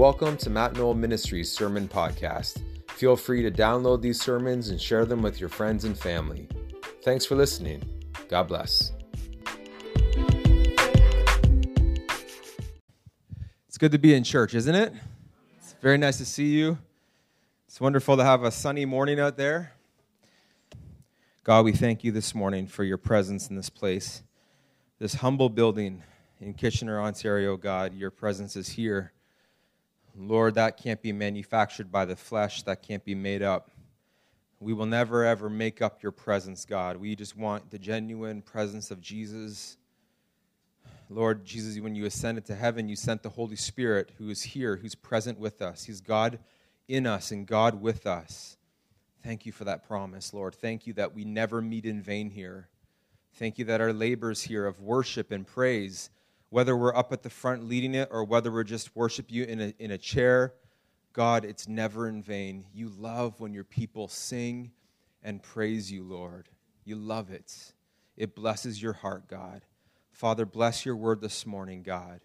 Welcome to Matt Knoll Ministries Sermon Podcast. Feel free to download these sermons and share them with your friends and family. Thanks for listening. God bless. It's good to be in church, isn't it? It's very nice to see you. It's wonderful to have a sunny morning out there. God, we thank you this morning for your presence in this place, this humble building in Kitchener, Ontario. God, your presence is here. Lord, that can't be manufactured by the flesh, that can't be made up. We will never, ever make up your presence, God. We just want the genuine presence of Jesus. Lord Jesus, when you ascended to heaven, you sent the Holy Spirit who is here, who's present with us. He's God in us and God with us. Thank you for that promise, Lord. Thank you that we never meet in vain here. Thank you that our labors here of worship and praise whether we're up at the front leading it or whether we're just worship you in a, in a chair, God, it's never in vain. You love when your people sing and praise you, Lord. You love it. It blesses your heart, God. Father, bless your word this morning, God.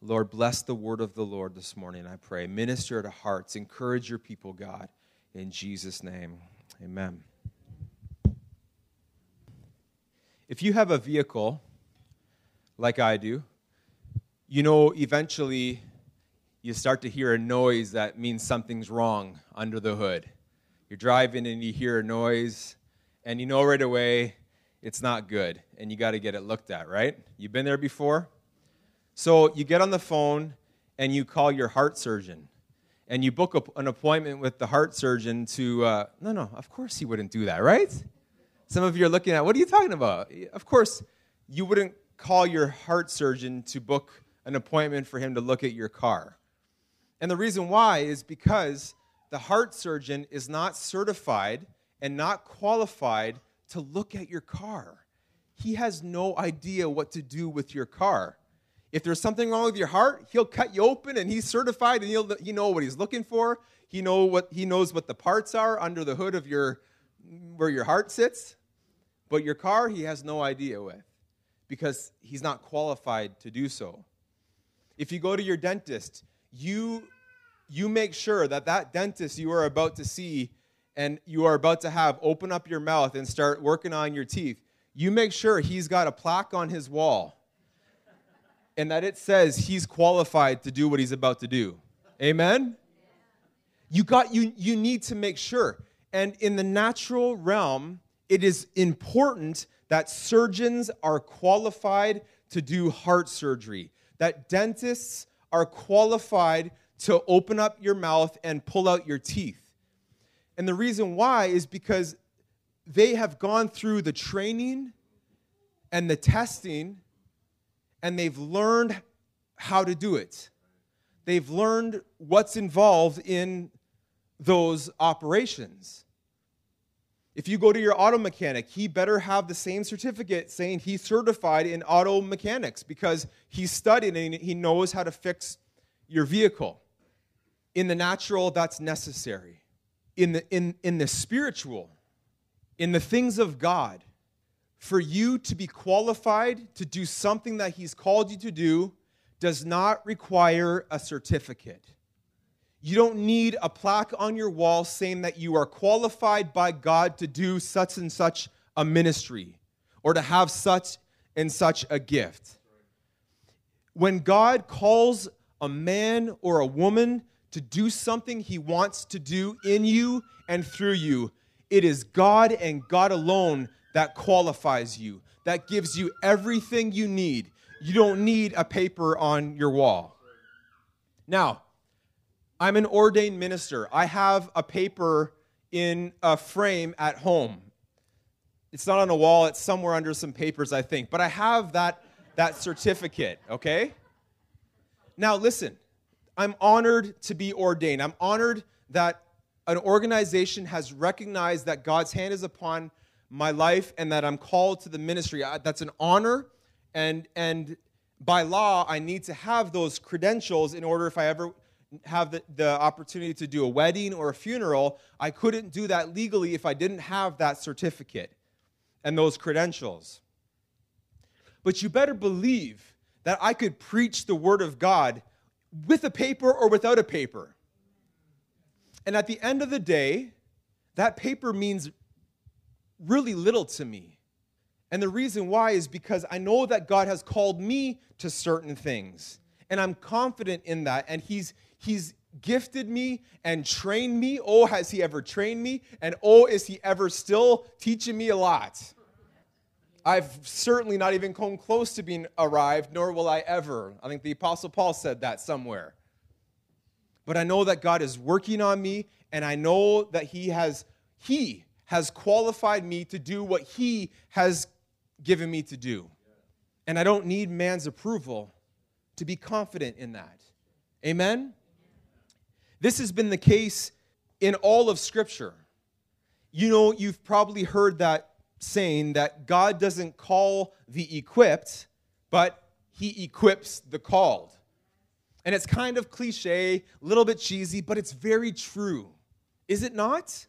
Lord, bless the word of the Lord this morning, I pray. Minister to hearts. Encourage your people, God. In Jesus' name, amen. If you have a vehicle, like I do, you know, eventually you start to hear a noise that means something's wrong under the hood. You're driving and you hear a noise, and you know right away it's not good, and you got to get it looked at, right? You've been there before? So you get on the phone and you call your heart surgeon, and you book an appointment with the heart surgeon to, uh, no, no, of course he wouldn't do that, right? Some of you are looking at, what are you talking about? Of course, you wouldn't call your heart surgeon to book an appointment for him to look at your car. And the reason why is because the heart surgeon is not certified and not qualified to look at your car. He has no idea what to do with your car. If there's something wrong with your heart, he'll cut you open and he's certified and he'll he know what he's looking for. He know what he knows what the parts are under the hood of your where your heart sits. But your car he has no idea with because he's not qualified to do so. If you go to your dentist, you, you make sure that that dentist you are about to see and you are about to have open up your mouth and start working on your teeth, you make sure he's got a plaque on his wall and that it says he's qualified to do what he's about to do. Amen? You got you you need to make sure. And in the natural realm, it is important that surgeons are qualified to do heart surgery, that dentists are qualified to open up your mouth and pull out your teeth. And the reason why is because they have gone through the training and the testing and they've learned how to do it. They've learned what's involved in those operations. If you go to your auto mechanic, he better have the same certificate saying he's certified in auto mechanics because he's studied and he knows how to fix your vehicle. In the natural, that's necessary. In the, in, in the spiritual, in the things of God, for you to be qualified to do something that he's called you to do does not require a certificate. You don't need a plaque on your wall saying that you are qualified by God to do such and such a ministry or to have such and such a gift. When God calls a man or a woman to do something he wants to do in you and through you, it is God and God alone that qualifies you, that gives you everything you need. You don't need a paper on your wall. Now, I'm an ordained minister. I have a paper in a frame at home. It's not on a wall, it's somewhere under some papers, I think. But I have that, that certificate, okay? Now, listen, I'm honored to be ordained. I'm honored that an organization has recognized that God's hand is upon my life and that I'm called to the ministry. That's an honor, and, and by law, I need to have those credentials in order if I ever have the, the opportunity to do a wedding or a funeral, I couldn't do that legally if I didn't have that certificate and those credentials. But you better believe that I could preach the Word of God with a paper or without a paper. And at the end of the day, that paper means really little to me. And the reason why is because I know that God has called me to certain things. And I'm confident in that. And He's He's gifted me and trained me. Oh, has He ever trained me? And oh, is He ever still teaching me a lot? I've certainly not even come close to being arrived, nor will I ever. I think the Apostle Paul said that somewhere. But I know that God is working on me, and I know that He has He has qualified me to do what He has given me to do. And I don't need man's approval to be confident in that. Amen? This has been the case in all of Scripture. You know, you've probably heard that saying that God doesn't call the equipped, but he equips the called. And it's kind of cliche, a little bit cheesy, but it's very true. Is it not?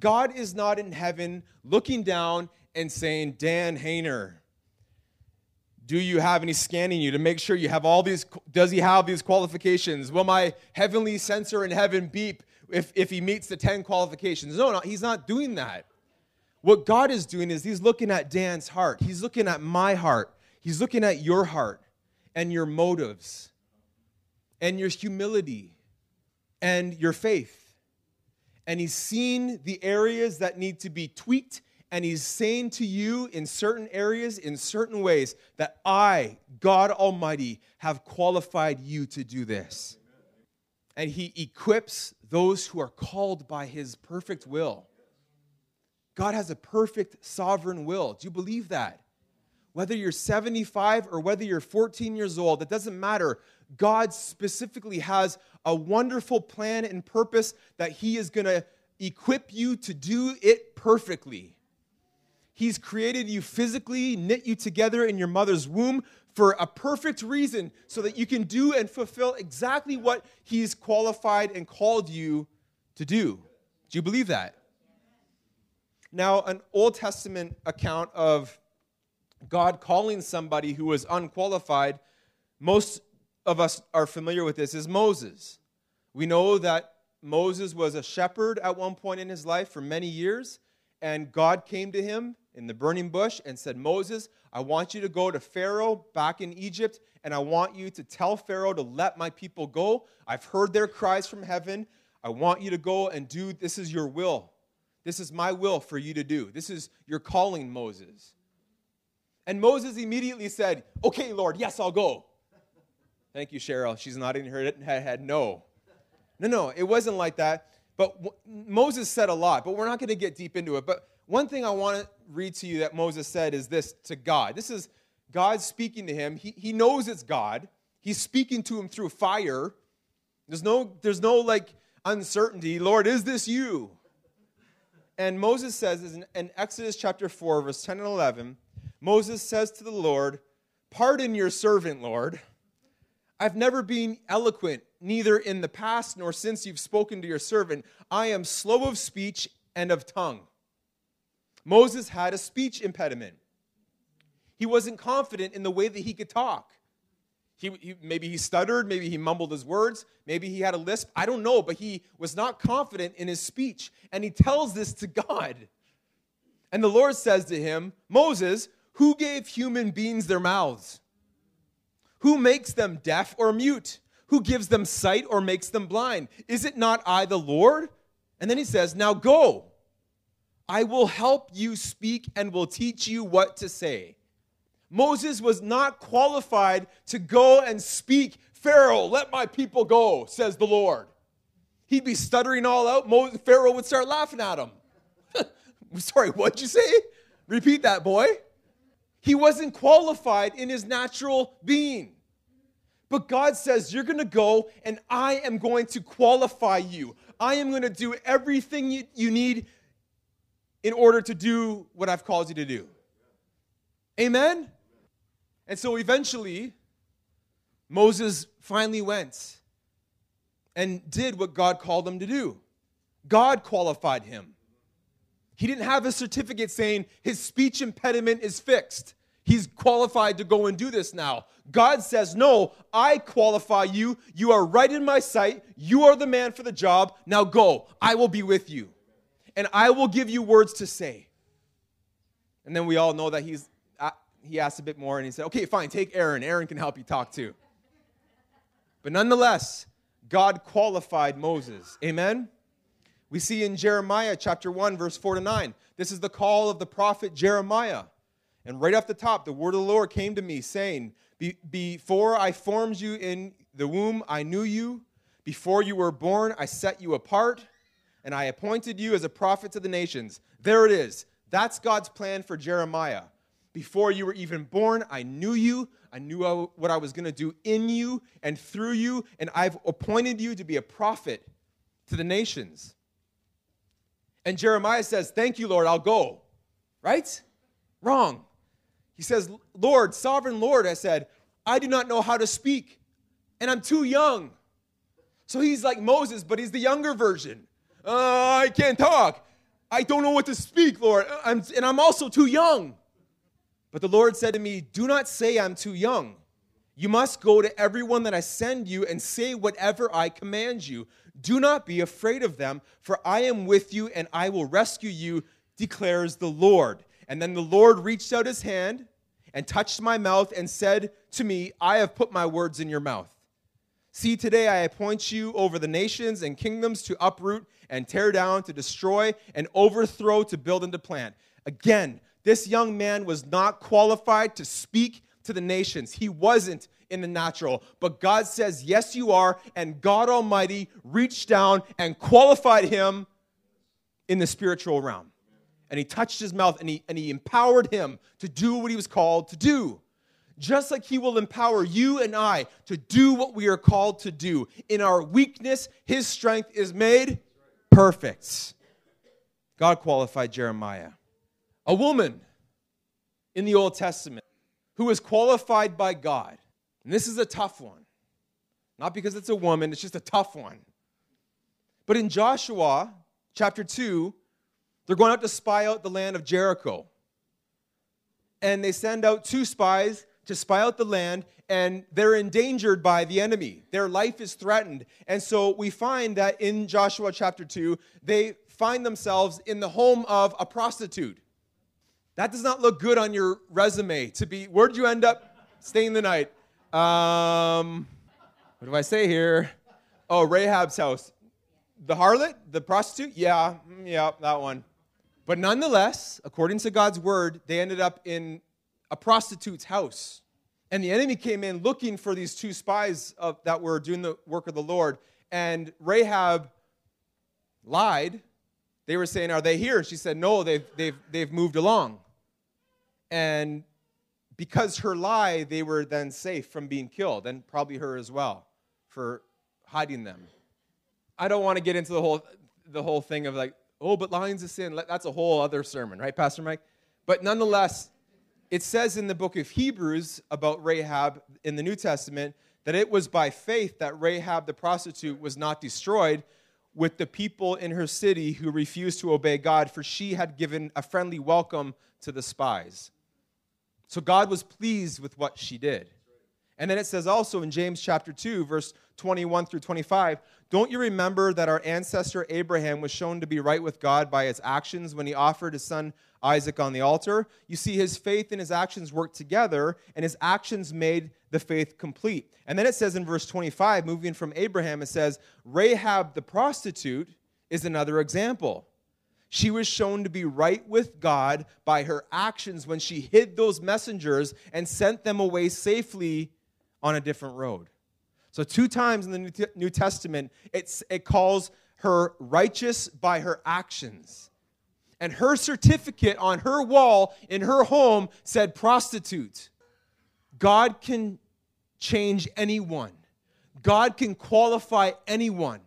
God is not in heaven looking down and saying, Dan Hayner, do you have any scanning you to make sure you have all these? Does he have these qualifications? Will my heavenly sensor in heaven beep if, if he meets the 10 qualifications? No, no, he's not doing that. What God is doing is he's looking at Dan's heart, he's looking at my heart, he's looking at your heart and your motives and your humility and your faith. And he's seen the areas that need to be tweaked and he's saying to you in certain areas, in certain ways, that I, God Almighty, have qualified you to do this. And he equips those who are called by his perfect will. God has a perfect sovereign will. Do you believe that? Whether you're 75 or whether you're 14 years old, it doesn't matter. God specifically has a wonderful plan and purpose that He is going to equip you to do it perfectly. He's created you physically, knit you together in your mother's womb for a perfect reason so that you can do and fulfill exactly what He's qualified and called you to do. Do you believe that? Now, an Old Testament account of God calling somebody who was unqualified, most of us are familiar with this, is Moses. We know that Moses was a shepherd at one point in his life for many years, and God came to him in the burning bush and said, Moses, I want you to go to Pharaoh back in Egypt, and I want you to tell Pharaoh to let my people go. I've heard their cries from heaven. I want you to go and do this is your will. This is my will for you to do. This is your calling, Moses. And Moses immediately said, Okay, Lord, yes, I'll go. Thank you, Cheryl. She's nodding her head, no. No, no, it wasn't like that. But Moses said a lot, but we're not going to get deep into it. But one thing I want to read to you that Moses said is this to God. This is God speaking to him. He, he knows it's God. He's speaking to him through fire. There's no, there's no like uncertainty. Lord, is this you? And Moses says in, in Exodus chapter 4, verse 10 and 11, Moses says to the Lord, Pardon your servant, Lord. I've never been eloquent, neither in the past nor since you've spoken to your servant. I am slow of speech and of tongue. Moses had a speech impediment. He wasn't confident in the way that he could talk. He, he, maybe he stuttered, maybe he mumbled his words, maybe he had a lisp. I don't know, but he was not confident in his speech. And he tells this to God. And the Lord says to him, Moses, who gave human beings their mouths? Who makes them deaf or mute? Who gives them sight or makes them blind? Is it not I, the Lord? And then he says, Now go. I will help you speak and will teach you what to say. Moses was not qualified to go and speak, Pharaoh, let my people go, says the Lord. He'd be stuttering all out. Pharaoh would start laughing at him. Sorry, what'd you say? Repeat that, boy. He wasn't qualified in his natural being. But God says, You're going to go and I am going to qualify you. I am going to do everything you, you need in order to do what I've called you to do. Amen? And so eventually, Moses finally went and did what God called him to do. God qualified him. He didn't have a certificate saying his speech impediment is fixed. He's qualified to go and do this now. God says, No, I qualify you. You are right in my sight. You are the man for the job. Now go. I will be with you. And I will give you words to say. And then we all know that he's, uh, he asked a bit more and he said, Okay, fine, take Aaron. Aaron can help you talk too. But nonetheless, God qualified Moses. Amen? We see in Jeremiah chapter 1, verse 4 to 9. This is the call of the prophet Jeremiah. And right off the top, the word of the Lord came to me, saying, Before I formed you in the womb, I knew you. Before you were born, I set you apart, and I appointed you as a prophet to the nations. There it is. That's God's plan for Jeremiah. Before you were even born, I knew you. I knew what I was going to do in you and through you, and I've appointed you to be a prophet to the nations. And Jeremiah says, Thank you, Lord, I'll go. Right? Wrong. He says, Lord, sovereign Lord, I said, I do not know how to speak, and I'm too young. So he's like Moses, but he's the younger version. Uh, I can't talk. I don't know what to speak, Lord, I'm, and I'm also too young. But the Lord said to me, Do not say I'm too young. You must go to everyone that I send you and say whatever I command you. Do not be afraid of them, for I am with you and I will rescue you, declares the Lord. And then the Lord reached out his hand and touched my mouth and said to me, I have put my words in your mouth. See, today I appoint you over the nations and kingdoms to uproot and tear down, to destroy and overthrow, to build and to plant. Again, this young man was not qualified to speak to the nations. He wasn't in the natural. But God says, Yes, you are. And God Almighty reached down and qualified him in the spiritual realm and he touched his mouth and he, and he empowered him to do what he was called to do. Just like he will empower you and I to do what we are called to do. In our weakness, his strength is made perfect. God qualified Jeremiah. A woman in the Old Testament who was qualified by God. And this is a tough one. Not because it's a woman, it's just a tough one. But in Joshua chapter 2, they're going out to spy out the land of Jericho. And they send out two spies to spy out the land, and they're endangered by the enemy. Their life is threatened. And so we find that in Joshua chapter 2, they find themselves in the home of a prostitute. That does not look good on your resume to be, where'd you end up staying the night? Um, what do I say here? Oh, Rahab's house. The harlot? The prostitute? Yeah, mm, yeah, that one. But nonetheless, according to God's word, they ended up in a prostitute's house. And the enemy came in looking for these two spies of, that were doing the work of the Lord. And Rahab lied. They were saying, Are they here? She said, No, they've, they've, they've moved along. And because her lie, they were then safe from being killed, and probably her as well for hiding them. I don't want to get into the whole, the whole thing of like, oh, but lying's a sin. That's a whole other sermon, right, Pastor Mike? But nonetheless, it says in the book of Hebrews about Rahab in the New Testament that it was by faith that Rahab the prostitute was not destroyed with the people in her city who refused to obey God, for she had given a friendly welcome to the spies. So God was pleased with what she did. And then it says also in James chapter 2, verse 21 through 25, don't you remember that our ancestor Abraham was shown to be right with God by his actions when he offered his son Isaac on the altar? You see, his faith and his actions worked together, and his actions made the faith complete. And then it says in verse 25, moving from Abraham, it says, Rahab the prostitute is another example. She was shown to be right with God by her actions when she hid those messengers and sent them away safely on a different road. So, two times in the New Testament, it's, it calls her righteous by her actions. And her certificate on her wall in her home said prostitute. God can change anyone, God can qualify anyone.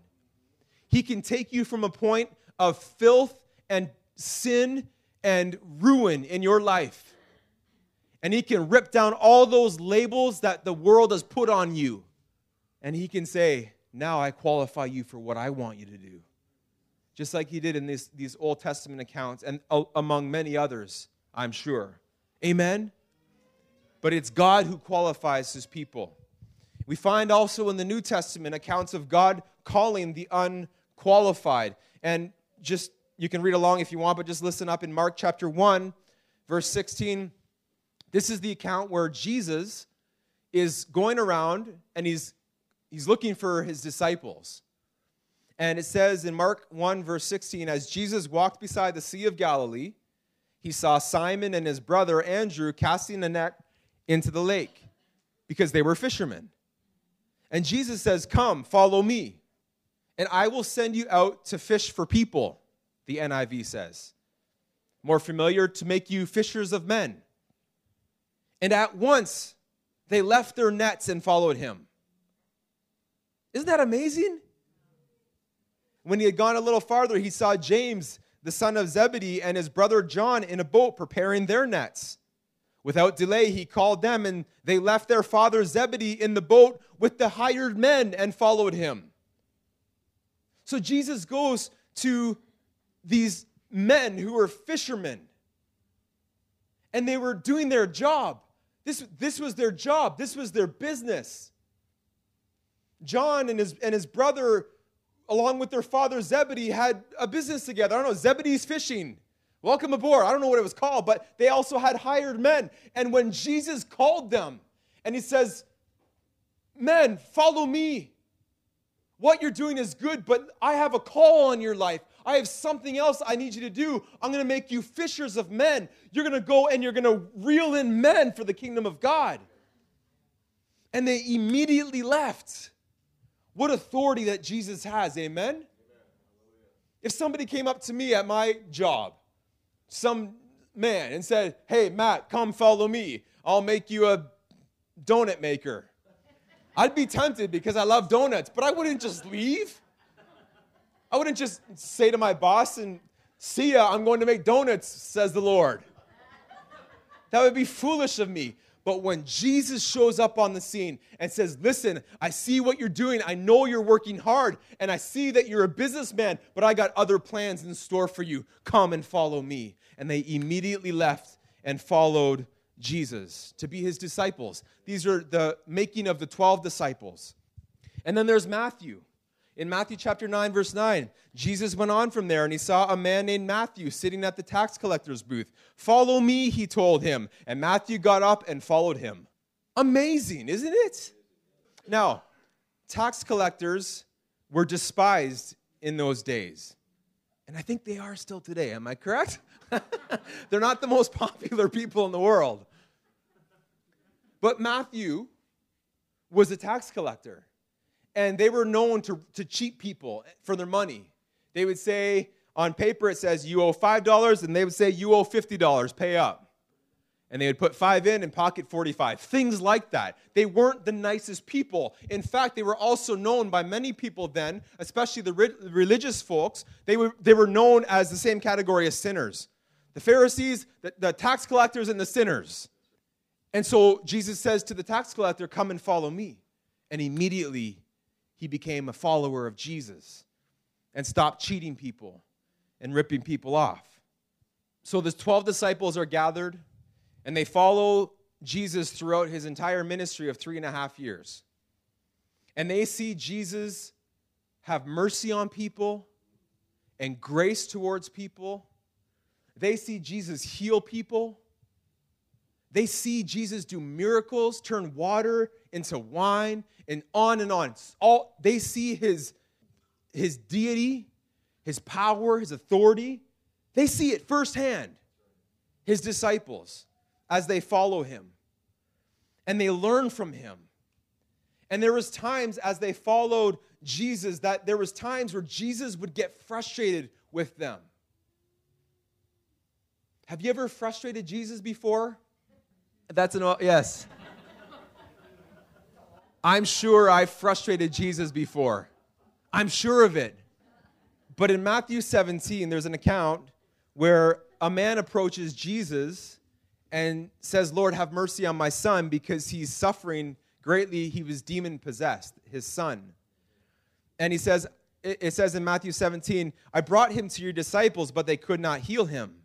He can take you from a point of filth and sin and ruin in your life and he can rip down all those labels that the world has put on you. And he can say, Now I qualify you for what I want you to do. Just like he did in this, these Old Testament accounts and uh, among many others, I'm sure. Amen? but it's God who qualifies his people. We find also in the New Testament accounts of God calling the unqualified. And just, you can read along if you want, but just listen up in Mark chapter 1, verse 16. This is the account where Jesus is going around and he's, he's looking for his disciples. And it says in Mark 1, verse 16, as Jesus walked beside the Sea of Galilee, he saw Simon and his brother Andrew casting a net into the lake because they were fishermen. And Jesus says, Come, follow me, and I will send you out to fish for people, the NIV says. More familiar, to make you fishers of men. And at once they left their nets and followed him. Isn't that amazing? When he had gone a little farther, he saw James, the son of Zebedee, and his brother John in a boat preparing their nets. Without delay, he called them, and they left their father Zebedee in the boat with the hired men and followed him. So Jesus goes to these men who were fishermen, and they were doing their job. This, this was their job, this was their business. John and his, and his brother, along with their father Zebedee, had a business together. I don't know, Zebedee's fishing. Welcome aboard. I don't know what it was called, but they also had hired men. And when Jesus called them and he says, Men, follow me. What you're doing is good, but I have a call on your life. I have something else I need you to do. I'm going to make you fishers of men. You're going to go and you're going to reel in men for the kingdom of God. And they immediately left. What authority that Jesus has, amen? amen. If somebody came up to me at my job some man and said, Hey, Matt, come follow me. I'll make you a donut maker. I'd be tempted because I love donuts, but I wouldn't just leave. I wouldn't just say to my boss and see ya, I'm going to make donuts, says the Lord. That would be foolish of me. But when Jesus shows up on the scene and says, Listen, I see what you're doing. I know you're working hard, and I see that you're a businessman, but I got other plans in store for you. Come and follow me. And they immediately left and followed Jesus to be his disciples. These are the making of the 12 disciples. And then there's Matthew. In Matthew chapter 9, verse 9, Jesus went on from there and he saw a man named Matthew sitting at the tax collector's booth. Follow me, he told him. And Matthew got up and followed him. Amazing, isn't it? Now, tax collectors were despised in those days. And I think they are still today. Am I correct? They're not the most popular people in the world. But Matthew was a tax collector and they were known to, to cheat people for their money. They would say, on paper, it says you owe $5, and they would say you owe $50, pay up. And they would put five in and pocket 45. Things like that. They weren't the nicest people. In fact, they were also known by many people then, especially the re- religious folks, they were, they were known as the same category as sinners. The Pharisees, the, the tax collectors, and the sinners. And so Jesus says to the tax collector, Come and follow me. And immediately he became a follower of Jesus and stopped cheating people and ripping people off. So the 12 disciples are gathered and they follow Jesus throughout his entire ministry of three and a half years. And they see Jesus have mercy on people and grace towards people. They see Jesus heal people. They see Jesus do miracles, turn water into wine, and on and on. all, they see his, his deity, his power, his authority. They see it firsthand, his disciples, as they follow him. And they learn from him. And there was times as they followed Jesus that there was times where Jesus would get frustrated with them. Have you ever frustrated Jesus before? That's an yes. I'm sure I've frustrated Jesus before. I'm sure of it. But in Matthew 17, there's an account where a man approaches Jesus and says, Lord, have mercy on my son because he's suffering greatly. He was demon possessed, his son. And he says, it says in Matthew 17, I brought him to your disciples, but they could not heal him.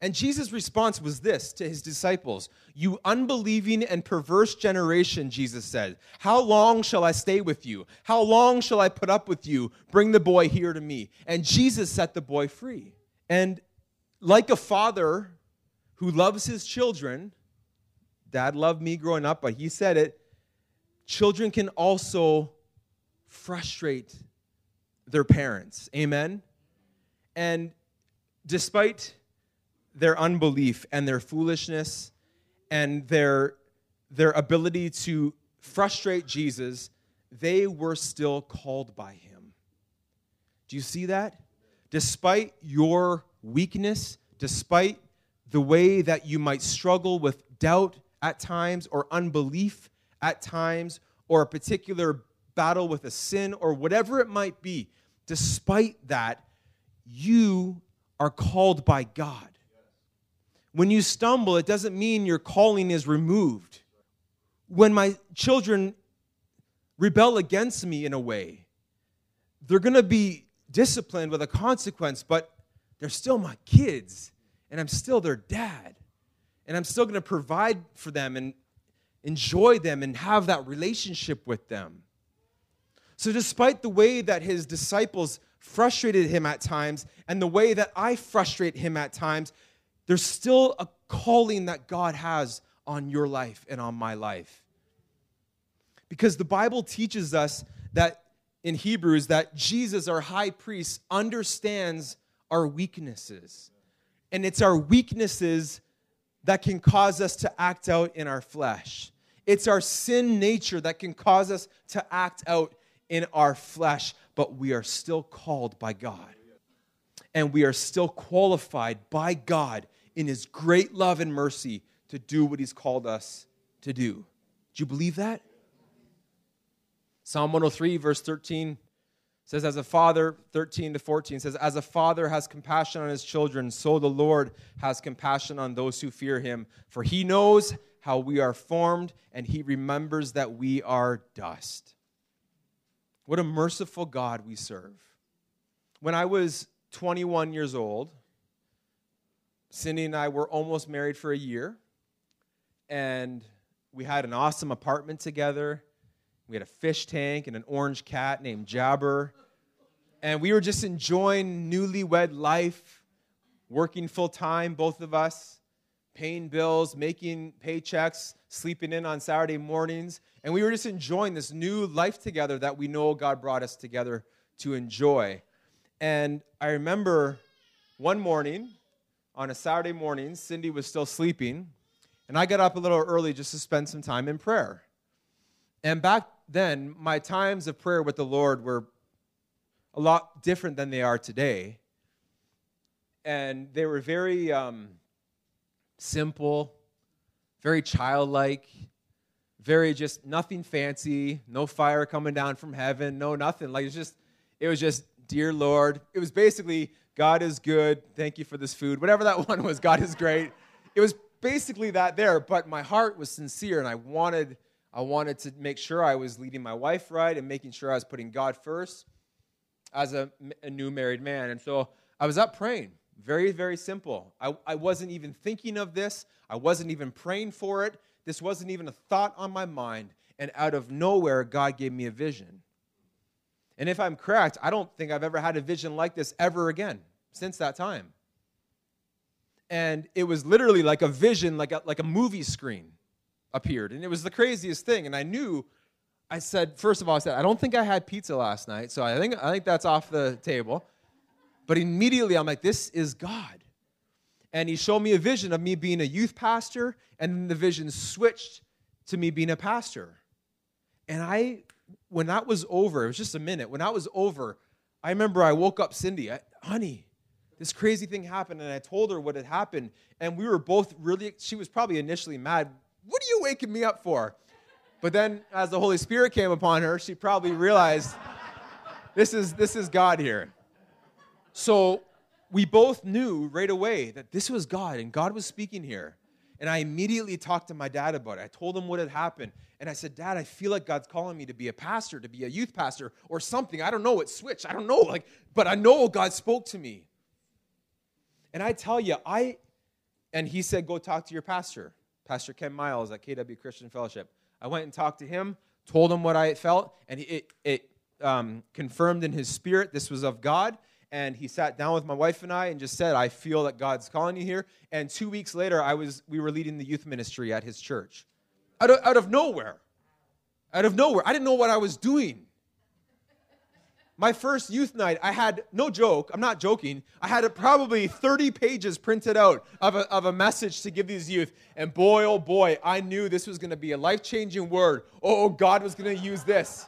And Jesus' response was this to his disciples You unbelieving and perverse generation, Jesus said, How long shall I stay with you? How long shall I put up with you? Bring the boy here to me. And Jesus set the boy free. And like a father who loves his children, dad loved me growing up, but he said it, children can also frustrate their parents. Amen? And despite their unbelief and their foolishness and their, their ability to frustrate Jesus, they were still called by him. Do you see that? Despite your weakness, despite the way that you might struggle with doubt at times or unbelief at times or a particular battle with a sin or whatever it might be, despite that, you are called by God. When you stumble, it doesn't mean your calling is removed. When my children rebel against me in a way, they're going to be disciplined with a consequence, but they're still my kids, and I'm still their dad. And I'm still going to provide for them and enjoy them and have that relationship with them. So, despite the way that his disciples frustrated him at times and the way that I frustrate him at times, there's still a calling that God has on your life and on my life. Because the Bible teaches us that in Hebrews that Jesus, our high priest, understands our weaknesses. And it's our weaknesses that can cause us to act out in our flesh. It's our sin nature that can cause us to act out in our flesh, but we are still called by God. And we are still qualified by God in his great love and mercy to do what he's called us to do. Do you believe that? Psalm 103, verse 13 says, As a father, 13 to 14 says, As a father has compassion on his children, so the Lord has compassion on those who fear him. For he knows how we are formed, and he remembers that we are dust. What a merciful God we serve. When I was 21 years old, Cindy and I were almost married for a year, and we had an awesome apartment together. We had a fish tank and an orange cat named Jabber. And we were just enjoying newlywed life, working full time, both of us, paying bills, making paychecks, sleeping in on Saturday mornings. And we were just enjoying this new life together that we know God brought us together to enjoy. And I remember one morning, on a Saturday morning, Cindy was still sleeping, and I got up a little early just to spend some time in prayer. And back then, my times of prayer with the Lord were a lot different than they are today. And they were very um, simple, very childlike, very just nothing fancy, no fire coming down from heaven, no nothing. Like it's just, it was just, dear Lord. It was basically, God is good. Thank you for this food. Whatever that one was, God is great. It was basically that there, but my heart was sincere and I wanted I wanted to make sure I was leading my wife right and making sure I was putting God first as a, a new married man. And so I was up praying. Very, very simple. I, I wasn't even thinking of this. I wasn't even praying for it. This wasn't even a thought on my mind. And out of nowhere, God gave me a vision. And if I'm correct, I don't think I've ever had a vision like this ever again since that time. And it was literally like a vision, like a, like a movie screen appeared. And it was the craziest thing. And I knew, I said, first of all, I said, I don't think I had pizza last night. So I think, I think that's off the table. But immediately I'm like, this is God. And he showed me a vision of me being a youth pastor. And then the vision switched to me being a pastor. And I when that was over, it was just a minute. When that was over, I remember I woke up Cindy, I, honey, this crazy thing happened, and I told her what had happened, and we were both really. She was probably initially mad. What are you waking me up for? But then, as the Holy Spirit came upon her, she probably realized this is this is God here. So we both knew right away that this was God, and God was speaking here. And I immediately talked to my dad about it. I told him what had happened. And I said, Dad, I feel like God's calling me to be a pastor, to be a youth pastor, or something. I don't know. It switched. I don't know. Like, but I know God spoke to me. And I tell you, I and he said, Go talk to your pastor, Pastor Ken Miles at KW Christian Fellowship. I went and talked to him, told him what I felt, and it, it um, confirmed in his spirit this was of God. And he sat down with my wife and I and just said, I feel that God's calling you here. And two weeks later, I was, we were leading the youth ministry at his church. Out of, out of nowhere. Out of nowhere. I didn't know what I was doing my first youth night, I had, no joke, I'm not joking, I had probably 30 pages printed out of a, of a message to give these youth. And boy, oh boy, I knew this was going to be a life changing word. Oh, oh, God was going to use this.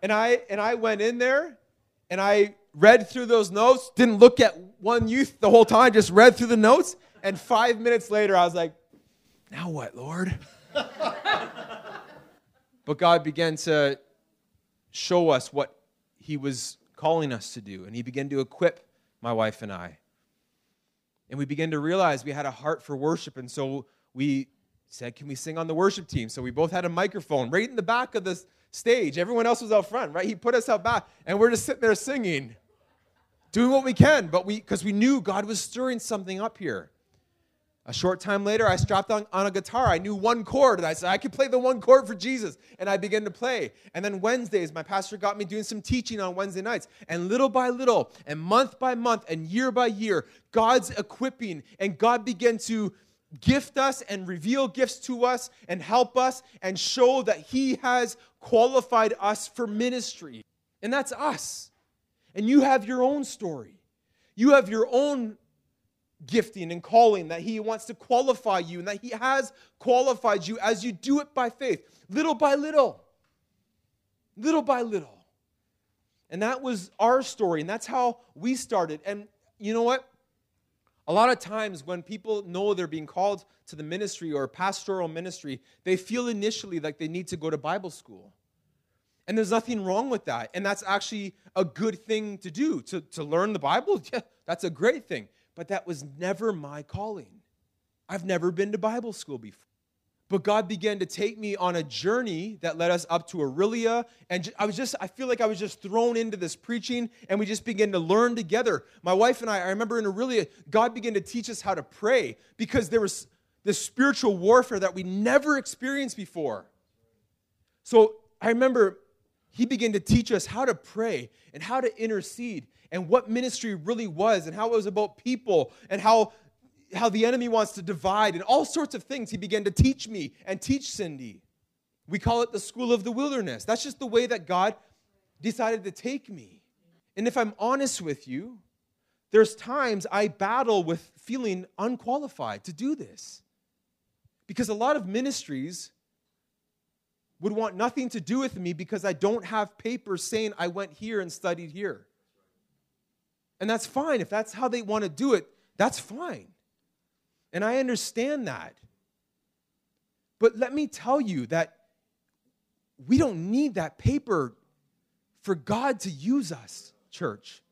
And I, and I went in there and I read through those notes, didn't look at one youth the whole time, just read through the notes. And five minutes later, I was like, now what, Lord? but God began to show us what he was calling us to do. And he began to equip my wife and I. And we began to realize we had a heart for worship. And so we said, Can we sing on the worship team? So we both had a microphone right in the back of the stage. Everyone else was out front, right? He put us out back, and we're just sitting there singing, doing what we can, but we because we knew God was stirring something up here. A short time later, I strapped on, on, a guitar. I knew one chord, and I said, I could play the one chord for Jesus. And I began to play. And then Wednesdays, my pastor got me doing some teaching on Wednesday nights. And little by little, and month by month, and year by year, God's equipping, and God began to gift us and reveal gifts to us and help us and show that He has qualified us for ministry. And that's us. And you have your own story. You have your own gifting and calling, that He wants to qualify you, and that He has qualified you as you do it by faith, little by little. Little by little. And that was our story, and that's how we started. And you know what? A lot of times when people know they're being called to the ministry or pastoral ministry, they feel initially like they need to go to Bible school. And there's nothing wrong with that. And that's actually a good thing to do. To, to learn the Bible, yeah, that's a great thing but that was never my calling. I've never been to Bible school before. But God began to take me on a journey that led us up to Orillia. And I was just, I feel like I was just thrown into this preaching and we just began to learn together. My wife and I, I remember in Orillia, God began to teach us how to pray because there was this spiritual warfare that we never experienced before. So I remember he began to teach us how to pray and how to intercede and what ministry really was and how it was about people and how how the enemy wants to divide and all sorts of things he began to teach me and teach Cindy. We call it the school of the wilderness. That's just the way that God decided to take me. And if I'm honest with you, there's times I battle with feeling unqualified to do this. Because a lot of ministries would want nothing to do with me because I don't have papers saying I went here and studied here. And that's fine. If that's how they want to do it, that's fine. And I understand that. But let me tell you that we don't need that paper for God to use us, church.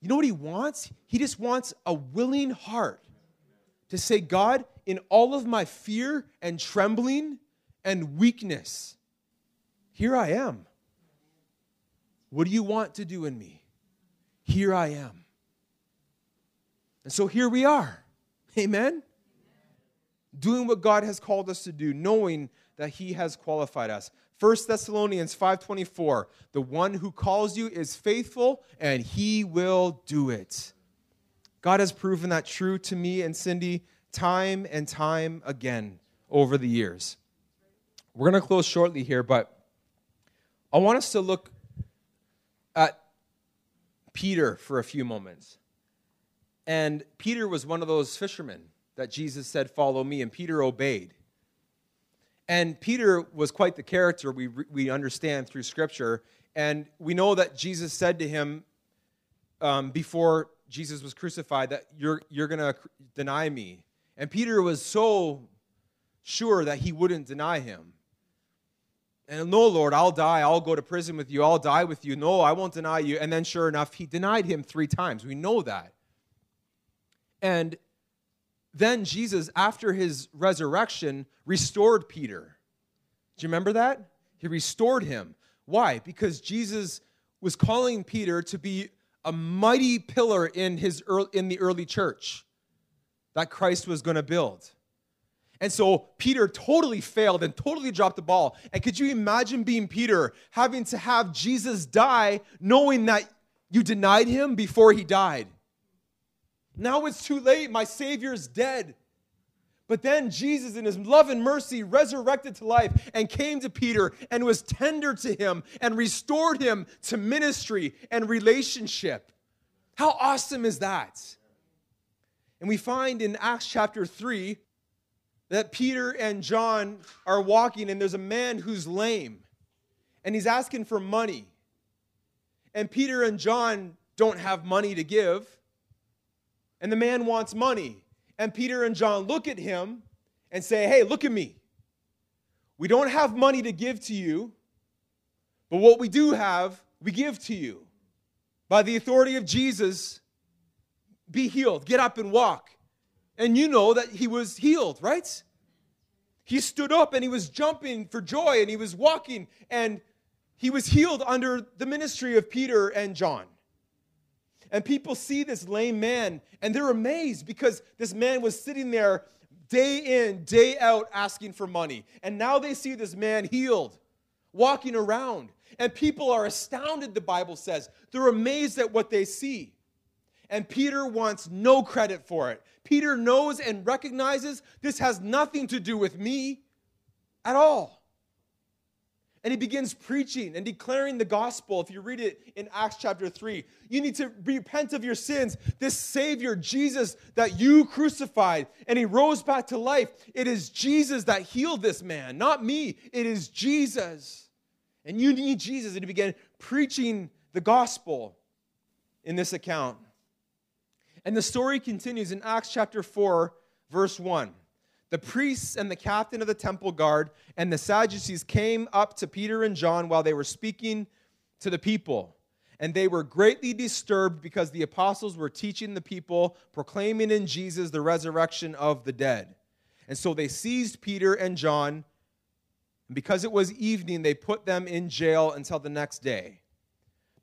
You know what He wants? He just wants a willing heart to say, God, in all of my fear and trembling and weakness, here I am. What do you want to do in me? Here I am. And so here we are. Amen? Doing what God has called us to do, knowing that He has qualified us. 1 Thessalonians 5:24 The one who calls you is faithful and he will do it. God has proven that true to me and Cindy time and time again over the years. We're going to close shortly here, but I want us to look Peter for a few moments. And Peter was one of those fishermen that Jesus said, Follow me, and Peter obeyed. And Peter was quite the character we, we understand through Scripture. And we know that Jesus said to him um, before Jesus was crucified that you're, you're going to deny me. And Peter was so sure that he wouldn't deny him. And no, Lord, I'll die. I'll go to prison with you. I'll die with you. No, I won't deny you. And then, sure enough, he denied him three times. We know that. And then Jesus, after his resurrection, restored Peter. Do you remember that? He restored him. Why? Because Jesus was calling Peter to be a mighty pillar in, his early, in the early church that Christ was going to build. And so Peter totally failed and totally dropped the ball. And could you imagine being Peter, having to have Jesus die, knowing that you denied him before he died? Now it's too late. My Savior is dead. But then Jesus, in his love and mercy, resurrected to life and came to Peter and was tender to him and restored him to ministry and relationship. How awesome is that? And we find in Acts chapter 3 that Peter and John are walking, and there's a man who's lame, and he's asking for money. And Peter and John don't have money to give, and the man wants money. And Peter and John look at him and say, Hey, look at me. We don't have money to give to you, but what we do have, we give to you. By the authority of Jesus, be healed, get up and walk. And you know that he was healed, right? He stood up and he was jumping for joy and he was walking and he was healed under the ministry of Peter and John. And people see this lame man and they're amazed because this man was sitting there day in, day out asking for money. And now they see this man healed, walking around. And people are astounded, the Bible says. They're amazed at what they see and Peter wants no credit for it. Peter knows and recognizes this has nothing to do with me at all. And he begins preaching and declaring the gospel. If you read it in Acts chapter 3, you need to repent of your sins. This Savior, Jesus, that you crucified and he rose back to life, it is Jesus that healed this man, not me. It is Jesus. And you need Jesus. And he began preaching the gospel in this account. And the story continues in Acts chapter 4, verse 1. The priests and the captain of the temple guard and the Sadducees came up to Peter and John while they were speaking to the people. And they were greatly disturbed because the apostles were teaching the people, proclaiming in Jesus the resurrection of the dead. And so they seized Peter and John. And because it was evening, they put them in jail until the next day.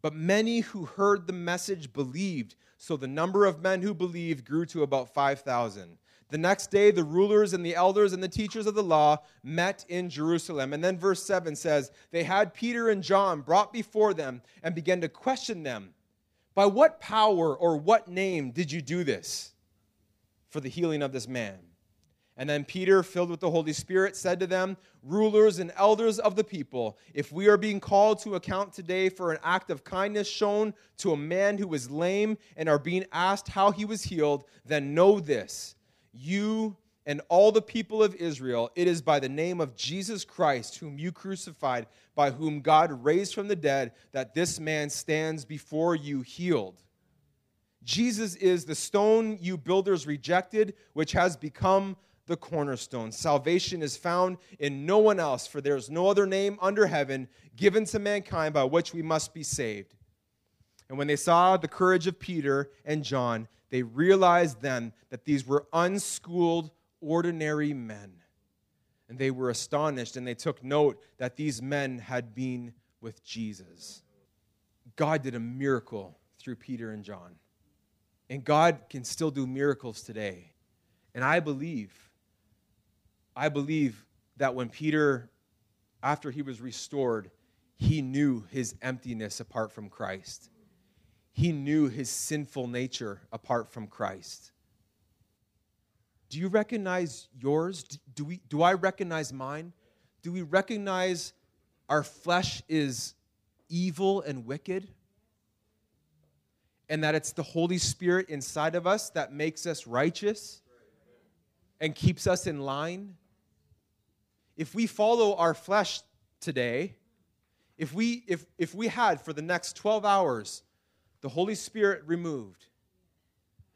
But many who heard the message believed. So the number of men who believed grew to about 5,000. The next day, the rulers and the elders and the teachers of the law met in Jerusalem. And then verse 7 says, They had Peter and John brought before them and began to question them By what power or what name did you do this for the healing of this man? And then Peter, filled with the Holy Spirit, said to them, Rulers and elders of the people, if we are being called to account today for an act of kindness shown to a man who was lame and are being asked how he was healed, then know this you and all the people of Israel, it is by the name of Jesus Christ, whom you crucified, by whom God raised from the dead, that this man stands before you healed. Jesus is the stone you builders rejected, which has become the cornerstone. Salvation is found in no one else, for there is no other name under heaven given to mankind by which we must be saved. And when they saw the courage of Peter and John, they realized then that these were unschooled, ordinary men. And they were astonished and they took note that these men had been with Jesus. God did a miracle through Peter and John. And God can still do miracles today. And I believe I believe that when Peter, after he was restored, he knew his emptiness apart from Christ. He knew his sinful nature apart from Christ. Do you recognize yours? Do, we, do I recognize mine? Do we recognize our flesh is evil and wicked? And that it's the Holy Spirit inside of us that makes us righteous and keeps us in line? If we follow our flesh today, if we, if, if we had for the next 12 hours the Holy Spirit removed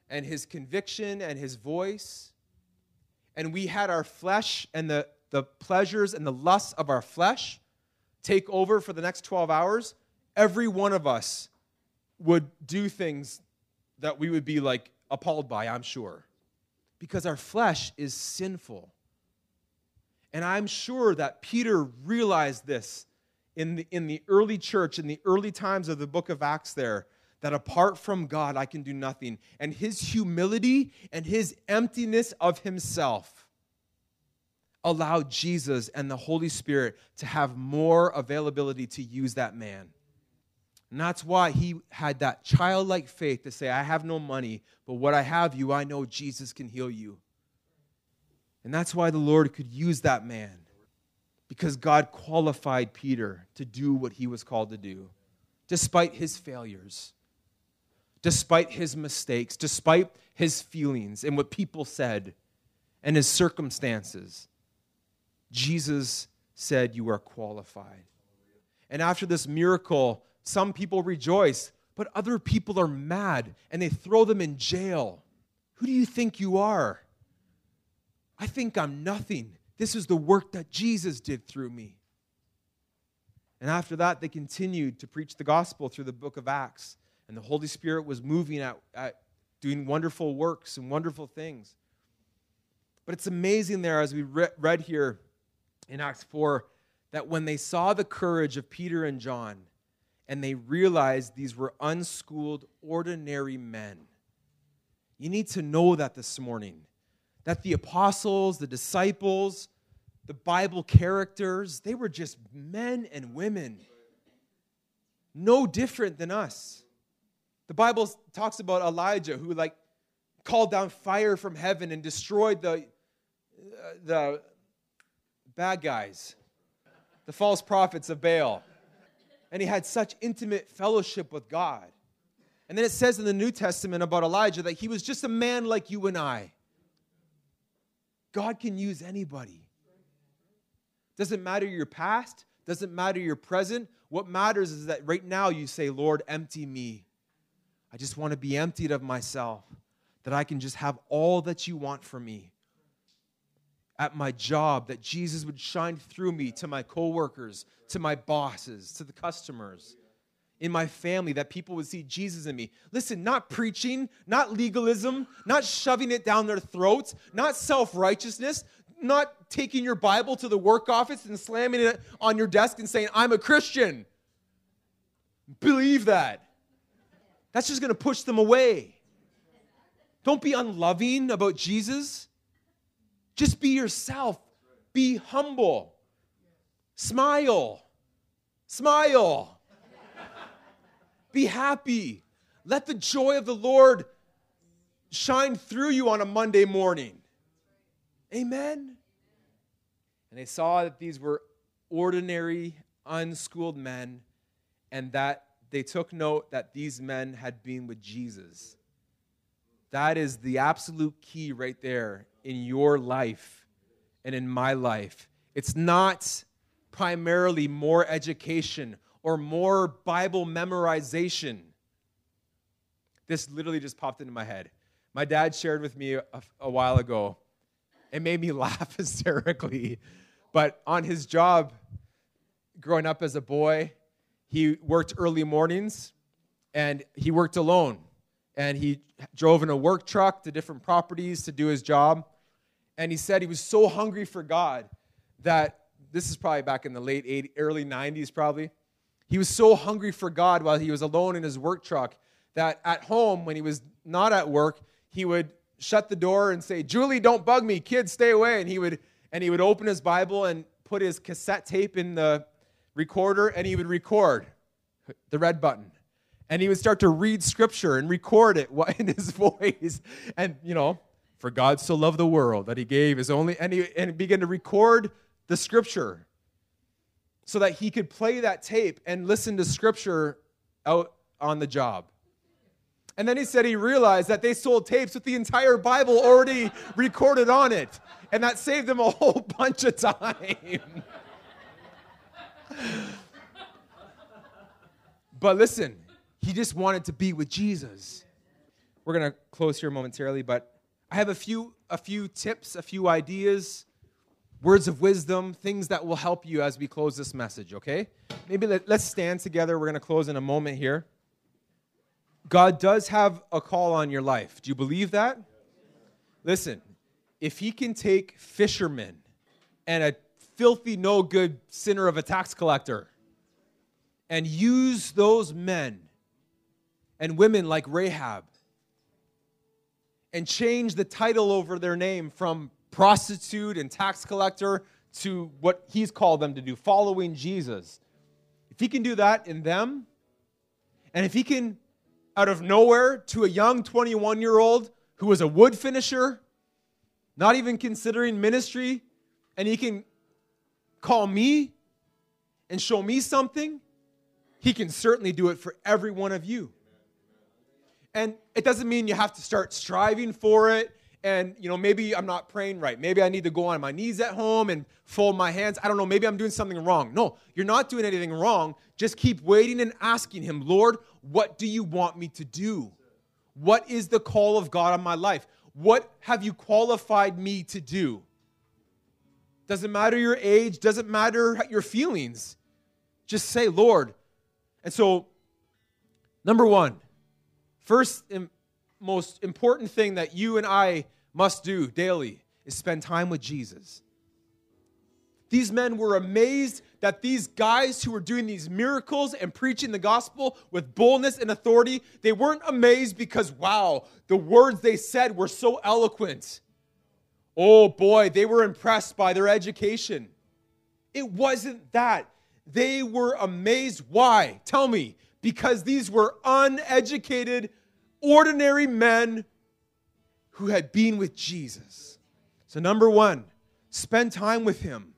and his conviction and his voice, and we had our flesh and the, the pleasures and the lusts of our flesh take over for the next 12 hours, every one of us would do things that we would be like appalled by, I'm sure. Because our flesh is sinful. And I'm sure that Peter realized this in the, in the early church, in the early times of the book of Acts, there, that apart from God, I can do nothing. And his humility and his emptiness of himself allowed Jesus and the Holy Spirit to have more availability to use that man. And that's why he had that childlike faith to say, I have no money, but what I have you, I know Jesus can heal you. And that's why the Lord could use that man, because God qualified Peter to do what he was called to do, despite his failures, despite his mistakes, despite his feelings and what people said and his circumstances. Jesus said, You are qualified. And after this miracle, some people rejoice, but other people are mad and they throw them in jail. Who do you think you are? I think I'm nothing. This is the work that Jesus did through me. And after that, they continued to preach the gospel through the book of Acts. And the Holy Spirit was moving at, at doing wonderful works and wonderful things. But it's amazing there, as we re- read here in Acts 4, that when they saw the courage of Peter and John, and they realized these were unschooled, ordinary men. You need to know that this morning. That the apostles, the disciples, the Bible characters, they were just men and women. No different than us. The Bible talks about Elijah who like called down fire from heaven and destroyed the uh, the bad guys, the false prophets of Baal and he had such intimate fellowship with God. And then it says in the New Testament about Elijah that he was just a man like you and I. God can use anybody. Doesn't matter your past, doesn't matter your present. What matters is that right now you say, Lord, empty me. I just want to be emptied of myself, that I can just have all that you want for me at my job, that Jesus would shine through me to my coworkers, to my bosses, to the customers, in my family, that people would see Jesus in me. Listen, not preaching, not legalism, not shoving it down their throats, not self righteousness, not taking your Bible to the work office and slamming it on your desk and saying, I'm a Christian. Believe that. That's just going to push them away. Don't be unloving about Jesus. Just be yourself. Be humble. Smile. Smile. Be happy. Let the joy of the Lord shine through you on a Monday morning. Amen. And they saw that these were ordinary, unschooled men, and that they took note that these men had been with Jesus. That is the absolute key right there in your life and in my life. It's not primarily more education or more Bible memorization. This literally just popped into my head. My dad shared with me a, a while ago. It made me laugh hysterically. But on his job, growing up as a boy, he worked early mornings and he worked alone. And he drove in a work truck to different properties to do his job and he said he was so hungry for God that this is probably back in the late 80s, early 90s, probably. He was so hungry for God while he was alone in his work truck that at home, when he was not at work, he would shut the door and say, Julie, don't bug me. Kids, stay away. And he would, and he would open his Bible and put his cassette tape in the recorder and he would record the red button. And he would start to read scripture and record it in his voice. And, you know, for God so loved the world that he gave his only, and he, and he began to record the scripture so that he could play that tape and listen to scripture out on the job. And then he said he realized that they sold tapes with the entire Bible already recorded on it. And that saved them a whole bunch of time. but listen, he just wanted to be with Jesus. We're going to close here momentarily, but I have a few, a few tips, a few ideas, words of wisdom, things that will help you as we close this message, okay? Maybe let, us stand together. We're going to close in a moment here. God does have a call on your life. Do you believe that? Listen, if He can take fishermen and a filthy, no good sinner of a tax collector and use those men and women like Rahab and change the title over their name from prostitute and tax collector to what he's called them to do, following Jesus. If he can do that in them, and if he can, out of nowhere, to a young 21 year old who was a wood finisher, not even considering ministry, and he can call me and show me something, he can certainly do it for every one of you. And it doesn't mean you have to start striving for it. And, you know, maybe I'm not praying right. Maybe I need to go on my knees at home and fold my hands. I don't know. Maybe I'm doing something wrong. No, you're not doing anything wrong. Just keep waiting and asking Him, Lord, what do you want me to do? What is the call of God on my life? What have you qualified me to do? Doesn't matter your age, doesn't matter your feelings. Just say, Lord. And so, number one, First most important thing that you and I must do daily is spend time with Jesus. These men were amazed that these guys who were doing these miracles and preaching the gospel with boldness and authority, they weren't amazed because, wow, the words they said were so eloquent. Oh boy, they were impressed by their education. It wasn't that. They were amazed. Why? Tell me because these were uneducated, ordinary men who had been with Jesus. So, number one, spend time with him.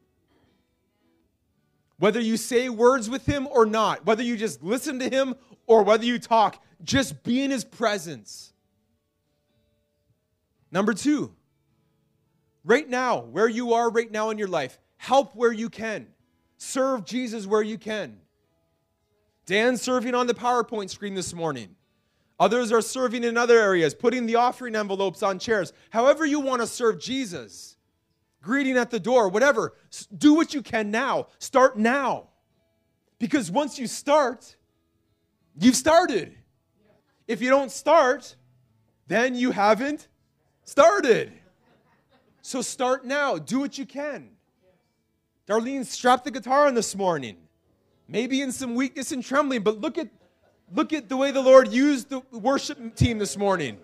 Whether you say words with him or not, whether you just listen to him or whether you talk, just be in his presence. Number two, right now, where you are right now in your life, help where you can, serve Jesus where you can. Dan's serving on the PowerPoint screen this morning. Others are serving in other areas, putting the offering envelopes on chairs. However, you want to serve Jesus, greeting at the door, whatever. Do what you can now. Start now. Because once you start, you've started. If you don't start, then you haven't started. So start now. Do what you can. Darlene strapped the guitar on this morning maybe in some weakness and trembling, but look at look at the way the Lord used the worship team this morning.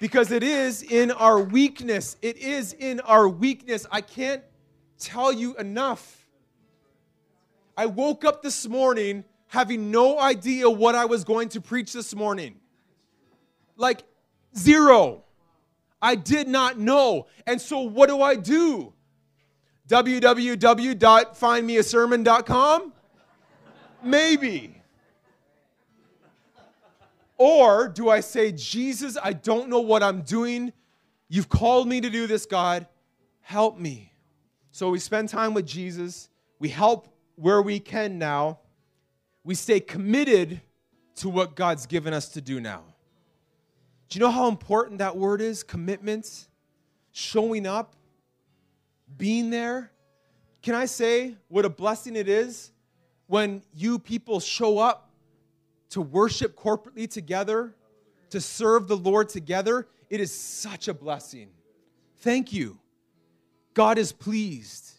Because it is in our weakness. It is in our weakness. I can't tell you enough. I woke up this morning having no idea what I was going to preach this morning. Like zero. I did not know. And so what do I do? www.findmeasermon.com? Maybe. Or do I say, Jesus, I don't know what I'm doing. You've called me to do this, God. Help me. So we spend time with Jesus. We help where we can now. We stay committed to what God's given us to do now. Do you know how important that word is? Commitment, showing up being there. Can I say what a blessing it is when you people show up to worship corporately together, to serve the Lord together? It is such a blessing. Thank you. God is pleased.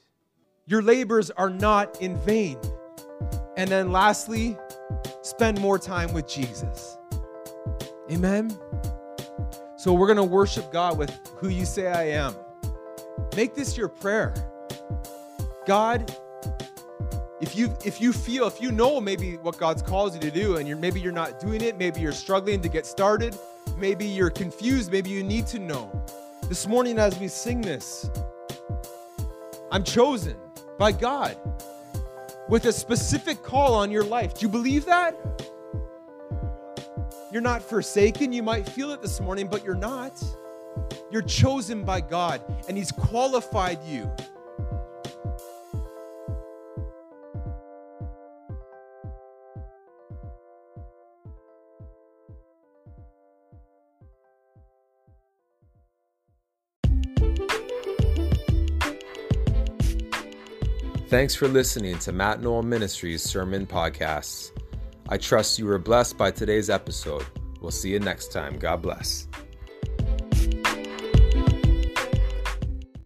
Your labors are not in vain. And then lastly, spend more time with Jesus. Amen. So we're going to worship God with who you say I am. Make this your prayer. God, if you if you feel if you know maybe what God's calls you to do and you're maybe you're not doing it, maybe you're struggling to get started, maybe you're confused, maybe you need to know. This morning as we sing this, I'm chosen by God with a specific call on your life. Do you believe that? You're not forsaken. You might feel it this morning, but you're not. You're chosen by God, and He's qualified you. Thanks for listening to Matt Knoll Ministries Sermon Podcasts. I trust you were blessed by today's episode. We'll see you next time. God bless.